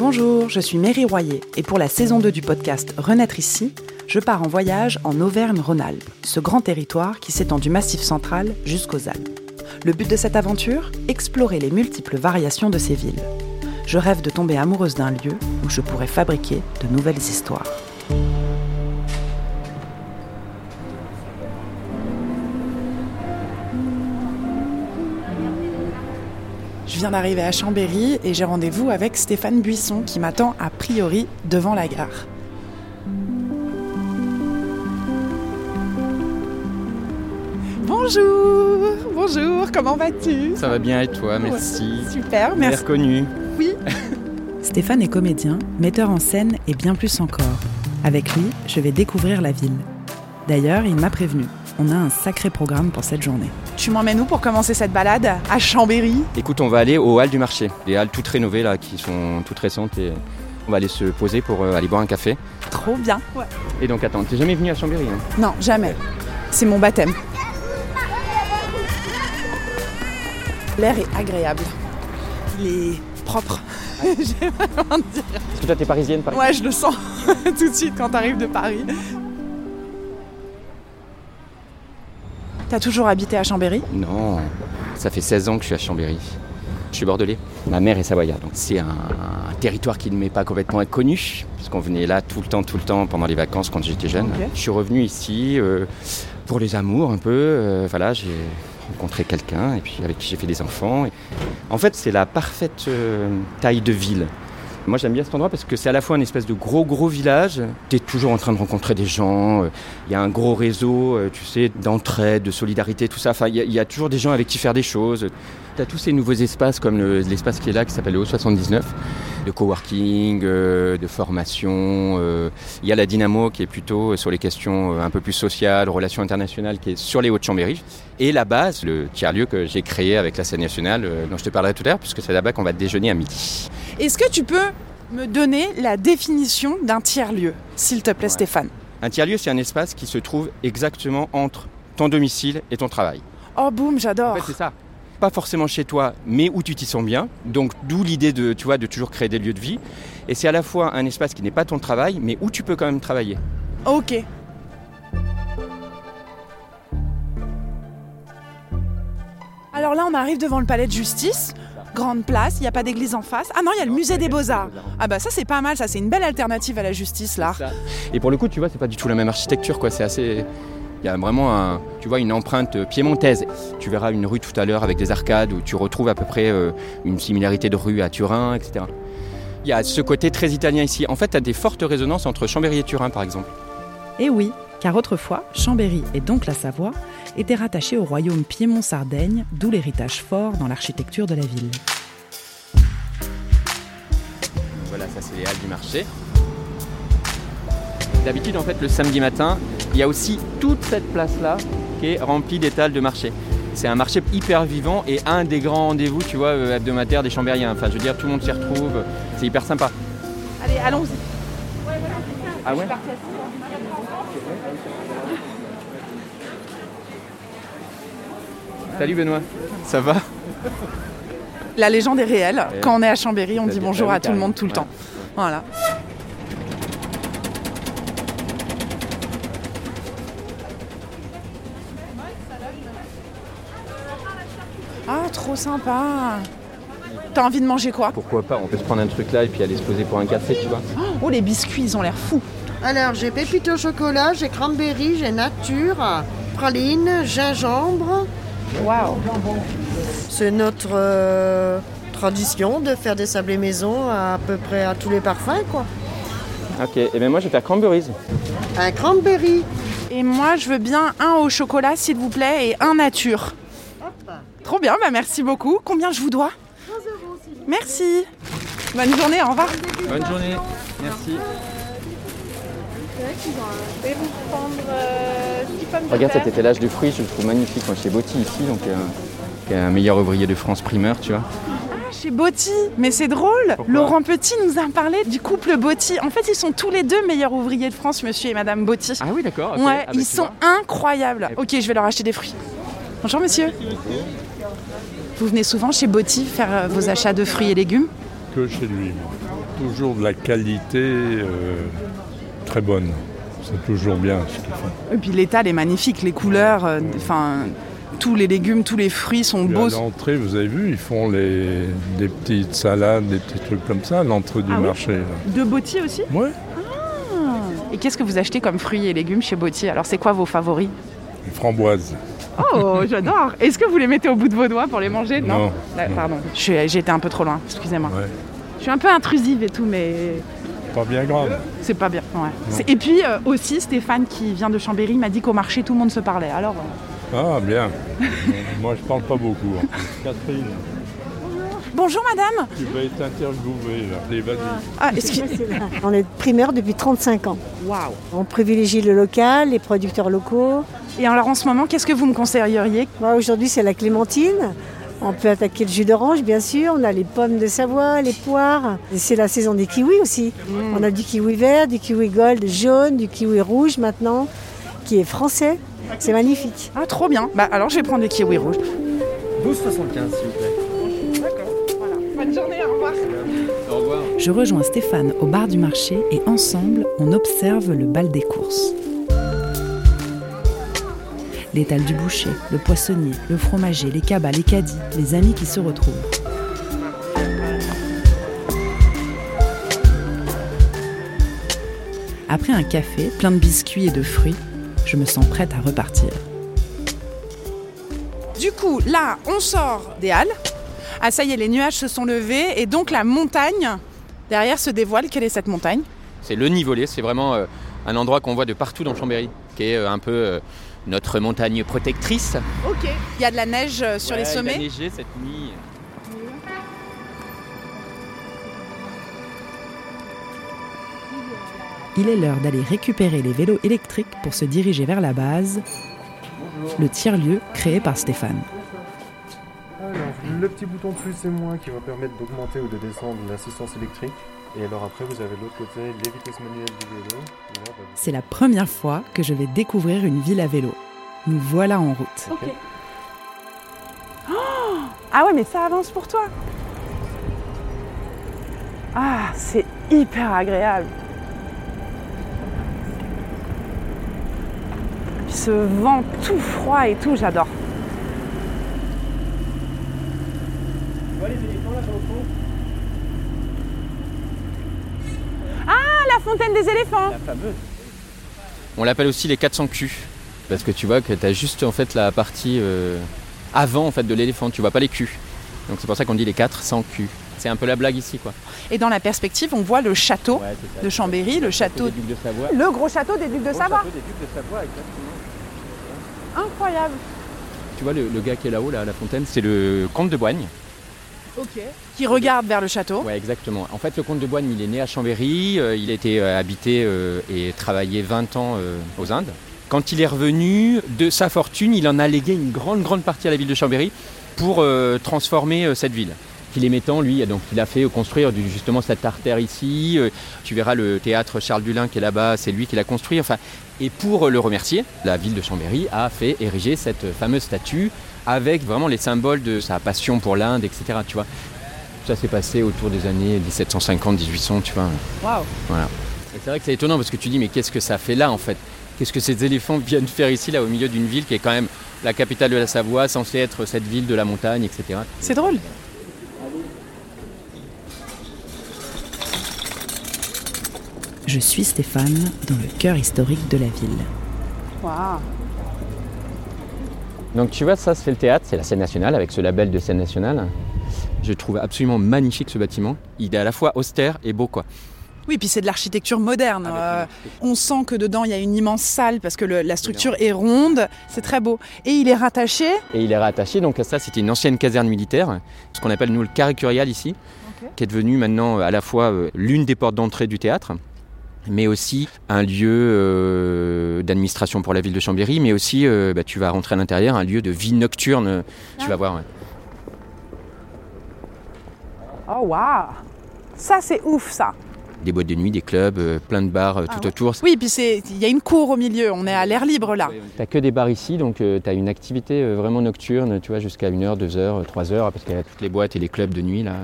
Bonjour, je suis Mary Royer et pour la saison 2 du podcast Renaître ici, je pars en voyage en Auvergne-Rhône-Alpes, ce grand territoire qui s'étend du Massif central jusqu'aux Alpes. Le but de cette aventure Explorer les multiples variations de ces villes. Je rêve de tomber amoureuse d'un lieu où je pourrais fabriquer de nouvelles histoires. Viens d'arriver à Chambéry et j'ai rendez-vous avec Stéphane Buisson qui m'attend a priori devant la gare. Bonjour, bonjour, comment vas-tu? Ça va bien et toi, merci. Super, Bien merci. reconnu. Oui. Stéphane est comédien, metteur en scène et bien plus encore. Avec lui, je vais découvrir la ville. D'ailleurs, il m'a prévenu. On a un sacré programme pour cette journée. Tu m'emmènes où pour commencer cette balade À Chambéry? Écoute, on va aller aux Halles du marché. Des halles toutes rénovées là, qui sont toutes récentes et on va aller se poser pour euh, aller boire un café. Trop bien. Et donc attends, t'es jamais venu à Chambéry hein? Non, jamais. C'est mon baptême. L'air est agréable. Il est propre. J'ai vraiment de dire. Est-ce que toi t'es parisienne par Ouais, je le sens tout de suite quand t'arrives de Paris. T'as toujours habité à Chambéry Non, ça fait 16 ans que je suis à Chambéry. Je suis bordelais. Ma mère est savoyarde, donc c'est un, un territoire qui ne m'est pas complètement inconnu, parce qu'on venait là tout le temps, tout le temps pendant les vacances quand j'étais jeune. Je suis revenu ici euh, pour les amours un peu. euh, voilà, j'ai rencontré quelqu'un et puis avec qui j'ai fait des enfants. En fait, c'est la parfaite euh, taille de ville. Moi, j'aime bien cet endroit parce que c'est à la fois une espèce de gros, gros village. Tu es toujours en train de rencontrer des gens. euh, Il y a un gros réseau, euh, tu sais, d'entraide, de solidarité, tout ça. Enfin, il y, a- toujours des gens avec qui faire des choses. Tu as tous ces nouveaux espaces comme le- l'espace qui est là, qui s'appelle le O79, de coworking, euh, de formation. euh. Il y a la Dynamo qui est plutôt sur les questions euh, un peu plus sociales, relations internationales, qui est sur les Hauts-de-Chambéry. Et la base, le tiers-lieu que j'ai créé avec la scène nationale, euh, dont je te parlerai tout à l'heure, puisque c'est là-bas qu'on va déjeuner à midi. Est-ce que tu peux me donner la définition d'un tiers-lieu, s'il te plaît, Ouais. Stéphane Un tiers-lieu, c'est un espace qui se trouve exactement entre ton domicile et ton travail. Oh, boum, En j'adore. fait, c'est ça. Pas forcément chez toi, mais où tu t'y sens bien. Donc, d'où l'idée de, tu vois, de toujours créer des lieux de vie. Et c'est à la fois un espace qui n'est pas ton travail, mais où tu peux quand même travailler. Ok. Alors là, on arrive devant le palais de justice. Grande place, il n'y a pas d'église en face. Ah non, il y a le musée des beaux-arts. Ah bah ça c'est pas mal, ça c'est une belle alternative à la justice là. Et pour le coup, tu vois, c'est pas du tout la même architecture, quoi. C'est assez. Il y a vraiment un, tu vois, une empreinte piémontaise. Tu verras une rue tout à l'heure avec des arcades où tu retrouves à peu près euh, une similarité de rue à Turin, etc. Il y a ce côté très italien ici. En fait, tu as des fortes résonances entre Chambéry et Turin, par exemple. Et Eh oui, car autrefois, Chambéry et donc la Savoie étaient rattachés au royaume Piémont-Sardaigne, d'où l'héritage fort dans l'architecture de la ville. Voilà, ça c'est les halles du marché. D'habitude, en fait, le samedi matin, il y a aussi toute cette place-là qui est remplie d'étals de marché. C'est un marché hyper vivant et un des grands rendez-vous, tu vois, euh, hebdomadaires des Chambériens. Enfin, je veux dire, tout le monde s'y retrouve. C'est hyper sympa. Allez, allons-y. Ah ouais? Salut Benoît, ça va La légende est réelle. Ouais. Quand on est à Chambéry, on dit bonjour à tout le monde tout le temps. Voilà. Ah, trop sympa. T'as envie de manger quoi? Pourquoi pas On peut se prendre un truc là et puis aller se poser pour un café, tu vois. Oh, les biscuits, ils ont l'air fous. Alors, j'ai pépite au chocolat, j'ai cranberry, j'ai nature, praline, gingembre. Waouh. C'est notre euh, tradition de faire des sablés maison à, peu près à tous les parfums, quoi. Ok, et bien moi je vais faire cranberries. Un cranberry. Et moi, je veux bien un au chocolat, s'il vous plaît, et un nature. Trop bien, bah merci beaucoup. Combien je vous dois? Merci. Bonne journée, au revoir. Bonne journée, merci. Regarde cet étalage de fruits, je le trouve magnifique. Moi, chez Botti ici, donc euh, qui est un meilleur ouvrier de France primeur, tu vois. Chez Botti, mais c'est drôle. Pourquoi Laurent Petit nous a parlé du couple Botti. En fait, ils sont tous les deux meilleurs ouvriers de France, monsieur et madame Botti. Ah oui, d'accord. ouais, ils sont incroyables. Ok, je vais leur acheter des fruits. Bonjour, monsieur. Vous venez souvent chez Botti faire euh, vos achats de fruits et légumes? Que chez lui. moi. toujours de la qualité euh, très bonne. C'est toujours bien ce qu'ils font. Et puis l'étal est magnifique, les couleurs, euh, enfin tous les légumes, tous les fruits sont Puis beaux. à l'entrée, vous avez vu, ils font les, des petites salades, des petits trucs comme ça à l'entrée du Ah oui marché. De Botti aussi? Ouais, Et qu'est-ce que vous achetez comme fruits et légumes chez Botti Alors c'est quoi vos favoris? Les framboises. Oh, j'adore Est-ce que vous les mettez au bout de vos doigts pour les manger? Non, Ah, non. Pardon, suis- j'ai été un peu trop loin, excusez-moi. Ouais. Je suis un peu intrusive et tout, mais Pas bien grave. c'est pas bien. ouais. C'est- Et puis euh, aussi, Stéphane qui vient de Chambéry m'a dit qu'au marché tout le monde se parlait. Alors, euh, Ah, bien. Moi, je parle pas beaucoup. Catherine, bonjour madame tu vas être interviewée là. Allez, vas-y. Ah, On est primaire depuis 35 ans. Waouh On privilégie le local, les producteurs locaux. Et alors en ce moment, qu'est-ce que vous me conseilleriez? Moi, Aujourd'hui, c'est la clémentine. On peut attaquer le jus d'orange, bien sûr. On a les pommes de Savoie, les poires. C'est la saison des kiwis aussi. On a du kiwi vert, du kiwi gold jaune, du kiwi rouge maintenant, qui est français. C'est magnifique. Ah, trop bien Bah alors je vais prendre le kiwi rouge. 12,75 s'il vous plaît. D'accord, voilà. Bonne journée, au revoir Au revoir. Je rejoins Stéphane au bar du marché et ensemble, on observe le bal des courses. L'étal du boucher, le poissonnier, le fromager, les cabas, les caddies, les amis qui se retrouvent. Après un café plein de biscuits et de fruits, je me sens prête à repartir. Du coup, là, on sort des halles. Ah ça y est, les nuages se sont levés et donc la montagne derrière se dévoile. Quelle est cette montagne? C'est le Nivolé, c'est vraiment euh, un endroit qu'on voit de partout dans Chambéry, qui est euh, un peu euh, notre montagne protectrice. Ok. Il y a de la neige euh, sur les Ouais, Il a sommets. neigé cette nuit. Il est l'heure d'aller récupérer les vélos électriques pour se diriger vers la base, le tiers-lieu créé par Stéphane. Alors, le petit bouton plus et moins qui va permettre d'augmenter ou de descendre l'assistance électrique. Et alors après, vous avez de l'autre côté les vitesses manuelles du vélo. Là, bah, C'est la première fois que je vais découvrir une ville à vélo. Nous voilà en route. Ok. Ah ouais, mais ça avance pour toi. Ah, c'est hyper agréable. Puis ce vent tout froid et tout, j'adore. Ah, la fontaine des éléphants. On l'appelle aussi les 400 culs, parce que tu vois que tu as juste en fait la partie euh, avant en fait de l'éléphant, tu vois pas les culs. Donc c'est pour ça qu'on dit les 400 culs. C'est un peu la blague ici quoi. Et dans la perspective, on voit le château de Chambéry, le château, des Ducs de Savoie. le gros château des Ducs de Savoie. des Ducs de Savoie, exactement. Incroyable. Tu vois le, le gars qui est là-haut là à la fontaine, c'est le comte de Boigne. Qui regarde vers le château. Ouais, exactement. En fait, le comte de Boigne, il est né à Chambéry, euh, il a été euh, habité euh, et travaillé 20 ans euh, aux Indes. Quand il est revenu, de sa fortune, il en a légué une grande, partie à la ville de Chambéry pour transformer cette ville. Qu'il aimait lui, donc il a fait construire justement cette artère ici. Euh, tu verras le théâtre Charles Dulin qui est là-bas, c'est lui qui l'a construit. Enfin, et pour le remercier, la ville de Chambéry a fait ériger cette fameuse statue avec vraiment les symboles de sa passion pour l'Inde, etc. Tu vois. Ça s'est passé autour des années 1750-1800, tu vois. Waouh. Voilà. Et c'est vrai que c'est étonnant parce que tu dis, mais qu'est-ce que ça fait là en fait? Qu'est-ce que ces éléphants viennent faire ici, là, au milieu d'une ville qui est quand même la capitale de la Savoie, censée être cette ville de la montagne, etc. C'est drôle. Je suis Stéphane dans le cœur historique de la ville. Waouh. Donc tu vois, ça c'est le théâtre, c'est la scène nationale avec ce label de scène nationale. Je trouve absolument magnifique ce bâtiment. Il est à la fois austère et beau, quoi. Oui, puis c'est de l'architecture moderne. Euh, on sent que dedans il y a une immense salle parce que le- la structure est ronde. C'est très beau. Et il est rattaché. Et il est rattaché, donc à ça c'était une ancienne caserne militaire, ce qu'on appelle nous le carré curial ici, qui est devenu maintenant à la fois euh, l'une des portes d'entrée du théâtre, mais aussi un lieu euh, d'administration pour la ville de Chambéry, mais aussi, euh, bah, tu vas rentrer à l'intérieur, un lieu de vie nocturne, tu vas voir. ouais. Oh waouh. Ça c'est ouf ça. Des boîtes de nuit, des clubs, euh, plein de bars euh, Ah tout ouais. autour. Oui, puis c'est il y a une cour au milieu. On est à l'air libre là. T'as que des bars ici, donc tu as une activité vraiment nocturne, tu vois, jusqu'à 1h, 2h, 3h, parce qu'il y a toutes les boîtes et les clubs de nuit là.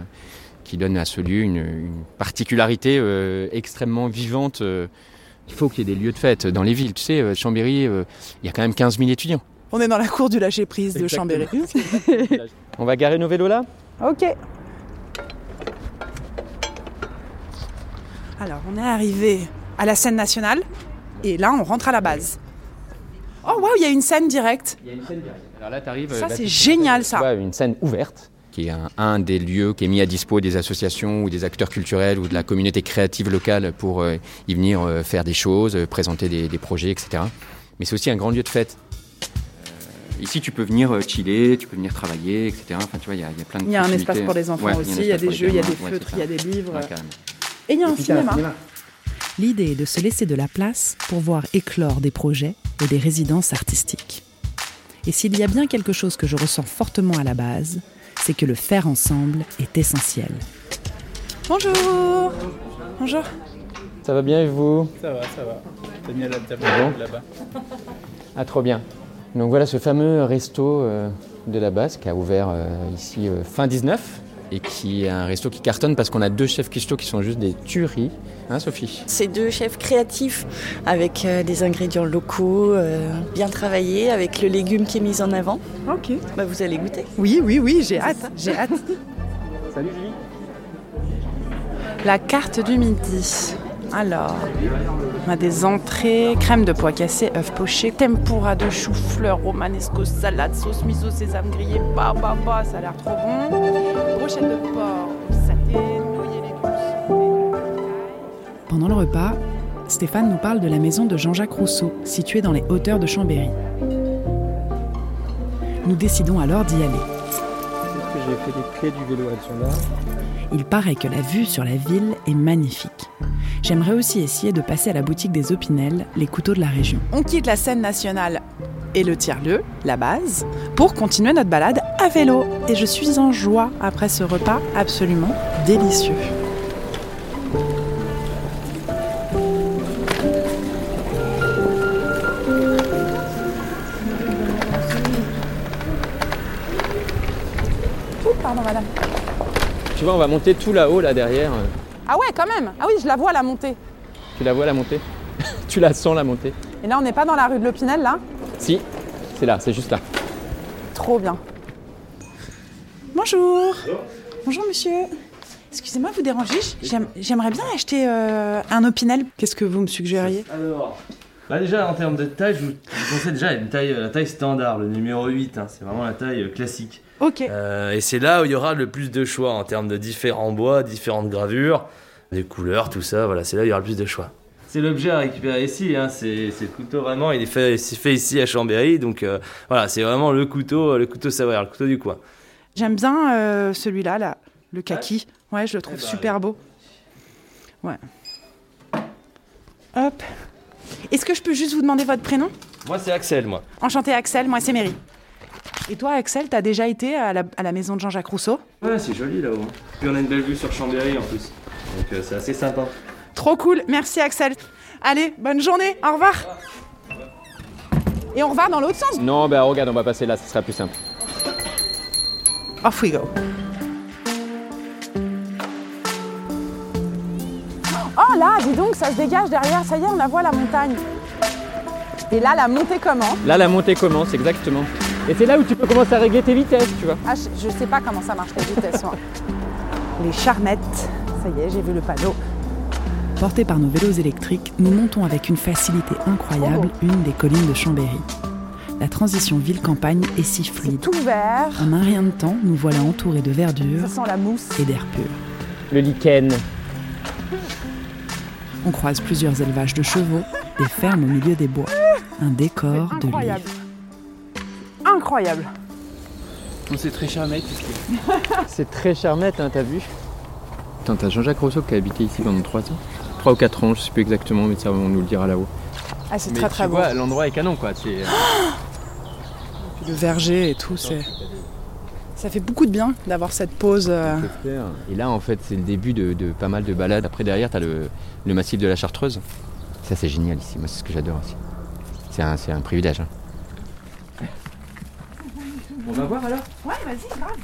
Qui donne à ce lieu une, une particularité euh, extrêmement vivante. euh. Il faut qu'il y ait des lieux de fête dans les villes. Tu sais, euh, Chambéry, euh, il y a quand même 15 000 étudiants. On est dans la cour du lâcher-prise de. Chambéry. On va garer nos vélos là Ok. Alors, on est arrivé à la scène nationale et là, on rentre à la base. Oh waouh, il y a une scène directe. Il y a une scène Alors là, tu arrives. Ça, c'est génial, ça. une scène ouverte, qui est un, un des lieux qui est mis à dispo des associations ou des acteurs culturels ou de la communauté créative locale pour euh, y venir euh, faire des choses, euh, présenter des, des projets, etc. Mais c'est aussi un grand lieu de fête. Euh, ici, tu peux venir euh, chiller, tu peux venir travailler, etc. Enfin, tu vois, il y, a- il y a plein de Il y a un espace pour les enfants Ouais, aussi, il y a des jeux, il y a des feutres, il y a des livres. Ouais. Et il y a un cinéma. cinéma. L'idée est de se laisser de la place pour voir éclore des projets et des résidences artistiques. Et s'il y a bien quelque chose que je ressens fortement à la base, c'est que le faire ensemble est essentiel. Bonjour Bonjour Ça va bien et vous? Ça va, ça va. T'as mis à la table Bon. là-bas. Ah, trop bien. Donc voilà ce fameux resto euh, de la base qui a ouvert euh, ici euh, fin 19 et qui est un resto qui cartonne parce qu'on a deux chefs cuistots qui sont juste des tueries. Hein, Sophie? C'est deux chefs créatifs avec euh, des ingrédients locaux, euh, bien travaillés, avec le légume qui est mis en avant. Ok. Bah, vous allez goûter. Oui, oui, oui, j'ai hâte, j'ai hâte. Salut Julie. La carte du midi. Alors, on a des entrées, crème de pois cassé, œufs pochés, tempura de chou-fleur, romanesco, salade, sauce miso, sésame grillé, bah bah bah, ça a l'air trop bon. Brochette de porc, saté, nouilles et légumes. Pendant le repas, Stéphane nous parle de la maison de Jean-Jacques Rousseau, située dans les hauteurs de Chambéry. Nous décidons alors d'y aller. Est-ce que j'ai fait les pieds du vélo elles sont là? Il paraît que la vue sur la ville est magnifique. J'aimerais aussi essayer de passer à la boutique des Opinel, les couteaux de la région. On quitte la scène nationale et le tiers-lieu, la base, pour continuer notre balade à vélo. Et je suis en joie après ce repas absolument délicieux. Ouh, pardon madame. Tu vois, on va monter tout là-haut, là derrière. Ah ouais, quand même. Ah oui, je la vois la montée. Tu la vois la montée? Tu la sens la montée? Et là, on n'est pas dans la rue de l'Opinel, là? Si, c'est là, c'est juste là. Trop bien. Bonjour. Bonjour, monsieur. Excusez-moi vous déranger. J'aime- J'aimerais bien acheter euh, un Opinel. Qu'est-ce que vous me suggériez? Alors, bah déjà en termes de taille, je vous, je vous conseille déjà une taille, la taille standard, le numéro 8, hein, c'est vraiment la taille euh, classique. Ok. Euh, et c'est là où il y aura le plus de choix en termes de différents bois, différentes gravures, des couleurs, tout ça, voilà, c'est là où il y aura le plus de choix. C'est l'objet à récupérer ici, hein, c'est le couteau vraiment, il est fait, ici à Chambéry, donc euh, voilà, c'est vraiment le couteau, le couteau savoyard, le couteau du coin. J'aime bien euh, celui-là, là, le kaki. Ouais, je le trouve Eh bah, super beau. Ouais. Hop. Est-ce que je peux juste vous demander votre prénom? Moi c'est Axel, moi. Enchanté Axel, moi c'est Mary. Et toi Axel, t'as déjà été à la, à la maison de Jean-Jacques Rousseau? Ouais, c'est joli là-haut. Puis on a une belle vue sur Chambéry en plus, donc euh, c'est assez sympa. Trop cool, merci Axel. Allez, bonne journée, au revoir. Et on repart dans l'autre sens. Non, bah regarde, on va passer là, ce sera plus simple. Off we go. Oh là, dis donc, ça se dégage derrière, ça y est, on la voit la montagne. Et là, la montée comment Là, la montée commence, exactement. Et c'est là où tu peux commencer à régler tes vitesses, tu vois. Ah, je, je sais pas comment ça marche les vitesses. moi. Les charmettes, ça y est, j'ai vu le panneau. Portés par nos vélos électriques, nous montons avec une facilité incroyable une des collines de Chambéry. La transition ville-campagne est si fluide. Tout vert, En un rien de temps, nous voilà entourés de verdure ça sent la mousse. et d'air pur. Le lichen. On croise plusieurs élevages de chevaux, des fermes au milieu des bois. Un décor de Incroyable. livre. Incroyable. C'est très charmé. C'est très charmette, hein, t'as vu? Attends, t'as Jean-Jacques Rousseau qui a habité ici pendant 3 ans 3 ou 4 ans, je sais plus exactement, mais ça, on nous le dira là-haut. Ah, c'est Mais très tu très beau. vois, l'endroit est canon, quoi. C'est... Le verger et tout, c'est. Ça fait beaucoup de bien d'avoir cette pause. euh, Et là, en fait, c'est le début de, de pas mal de balades. Après, derrière, t'as le, le massif de la Chartreuse. Ça, c'est génial ici. Moi, c'est ce que j'adore aussi. C'est un, c'est un privilège. hein. On va voir alors Ouais, vas-y, grave.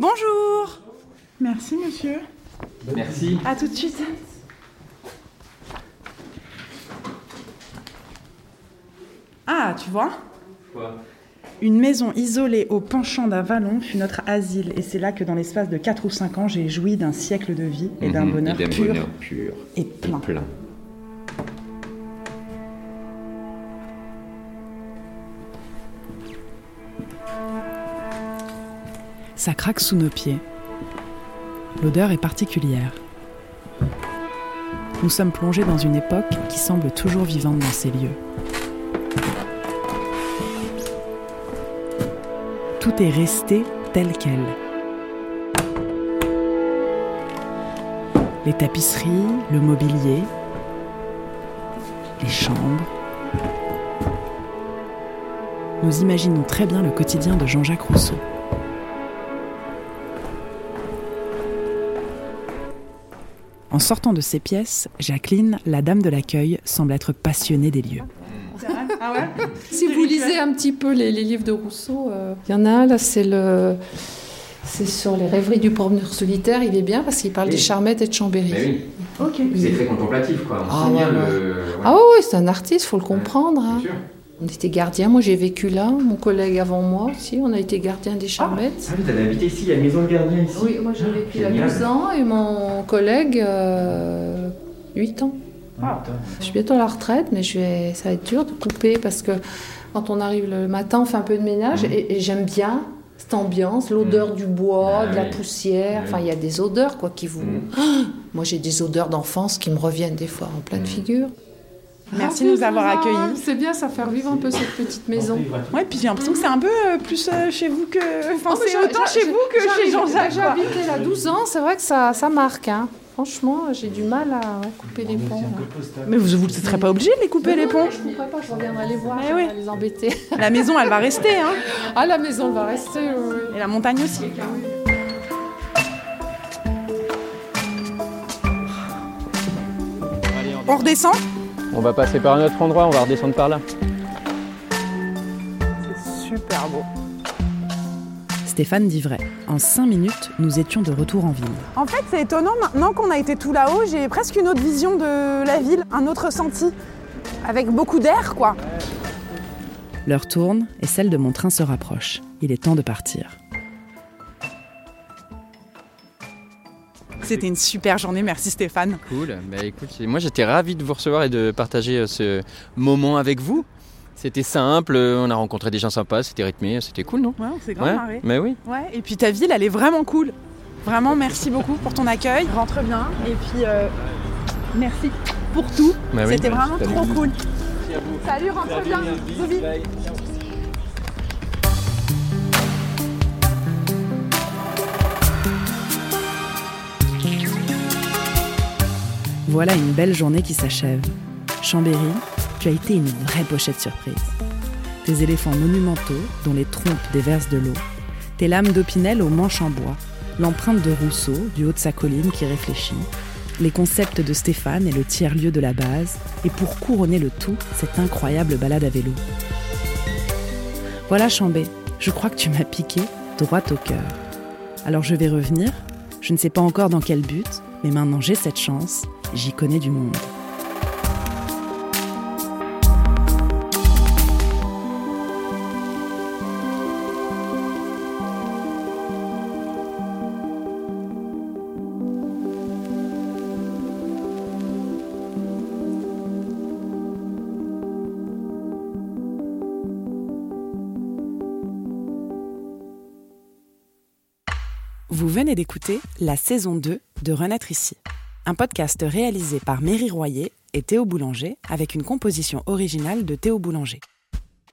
Bonjour Merci monsieur. Merci. À tout de suite. Ah, tu vois? Quoi? Une maison isolée au penchant d'un vallon fut notre asile, et c'est là que dans l'espace de 4 ou 5 ans, j'ai joui d'un siècle de vie et d'un Mhm, bonheur pur bonheur pur et plein. plein. Ça craque sous nos pieds. L'odeur est particulière. Nous sommes plongés dans une époque qui semble toujours vivante dans ces lieux. Tout est resté tel quel. Les tapisseries, le mobilier, les chambres. Nous imaginons très bien le quotidien de Jean-Jacques Rousseau. En sortant de ces pièces, Jacqueline, la dame de l'accueil, semble être passionnée des lieux. Si vous lisez un petit peu les, les livres de Rousseau, euh, il y en a un là, c'est le. C'est sur les rêveries du promeneur solitaire, il est bien parce qu'il parle Oui. des charmettes et de Chambéry. oui. Ok. C'est très contemplatif, quoi. On Ah, sent bien ouais, le. Ah oui, c'est un artiste, faut le comprendre. hein. On était gardien, moi j'ai vécu là, mon collègue avant moi aussi, on a été gardien des charmettes. Ah oui, t'avais habité ici, il y a une maison de gardien ici. Oui, moi j'ai vécu là Génial. 12 ans et mon collègue euh, 8 ans. Je suis bientôt à la retraite, mais je vais, ça va être dur de couper parce que quand on arrive le matin, on fait un peu de ménage Mhm. et, et j'aime bien cette ambiance, l'odeur du bois, Ah de la oui. poussière. Oui. Enfin, il y a des odeurs quoi qui vous. Mhm. Ah moi, j'ai des odeurs d'enfance qui me reviennent des fois en pleine figure. Merci de nous avoir accueillis. C'est bien, ça fait revivre un peu cette petite maison. Ouais, puis j'ai l'impression que c'est un peu euh, plus euh, chez vous que. Enfin, Oh, c'est autant chez vous que chez j'a- Jean-Jacques. J'ai habité là 12 ans, c'est vrai que ça, ça marque. Hein. Franchement, j'ai du mal à ouais, couper les ponts. là. Mais vous ne serez pas obligé de les couper les ponts. non, Je ne couperai pas, je reviendrai les voir, Mais je oui. vais les embêter. La maison, elle va rester, hein. Ah, la maison va rester, oui. Et la montagne aussi. On redescend? On va passer par un autre endroit, on va redescendre par là. C'est super beau. Stéphane dit vrai. En cinq minutes, nous étions de retour en ville. En fait, c'est étonnant, maintenant qu'on a été tout là-haut, j'ai presque une autre vision de la ville, un autre ressenti, avec beaucoup d'air, quoi. L'heure tourne et celle de mon train se rapproche. Il est temps de partir. C'était une super journée, merci Stéphane. Cool. Bah écoute, moi j'étais ravi de vous recevoir et de partager euh, ce moment avec vous. C'était simple, euh, on a rencontré des gens sympas, c'était rythmé, c'était cool, non? Ouais, on s'est grave Ouais, marré. mais oui. Ouais, et puis ta ville, elle est vraiment cool. Vraiment, merci beaucoup pour ton accueil. Rentre bien. Et puis, euh, merci pour tout. Bah oui. C'était vraiment trop cool. Salut, rentre bien. Zovi. Voilà une belle journée qui s'achève. Chambéry, tu as été une vraie pochette surprise. Tes éléphants monumentaux, dont les trompes déversent de l'eau, tes lames d'opinel aux manches en bois, l'empreinte de Rousseau du haut de sa colline qui réfléchit, les concepts de Stéphane et le tiers-lieu de la base, et pour couronner le tout, cette incroyable balade à vélo. Voilà Chambé, je crois que tu m'as piqué droit au cœur. Alors je vais revenir, je ne sais pas encore dans quel but, mais maintenant j'ai cette chance, j'y connais du monde. Vous venez d'écouter la saison 2 de Renaître ici, un podcast réalisé par Méry Royer et Théo Boulanger avec une composition originale de Théo Boulanger.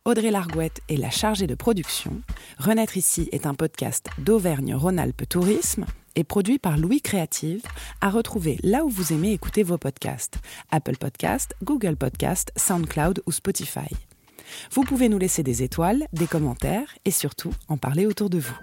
Audrey Largouette est la chargée de production. Renaître ici est un podcast d'Auvergne-Rhône-Alpes Tourisme et produit par Louis Créative, à retrouver là où vous aimez écouter vos podcasts Apple Podcast, Google Podcast, SoundCloud ou Spotify. Vous pouvez nous laisser des étoiles, des commentaires et surtout en parler autour de vous.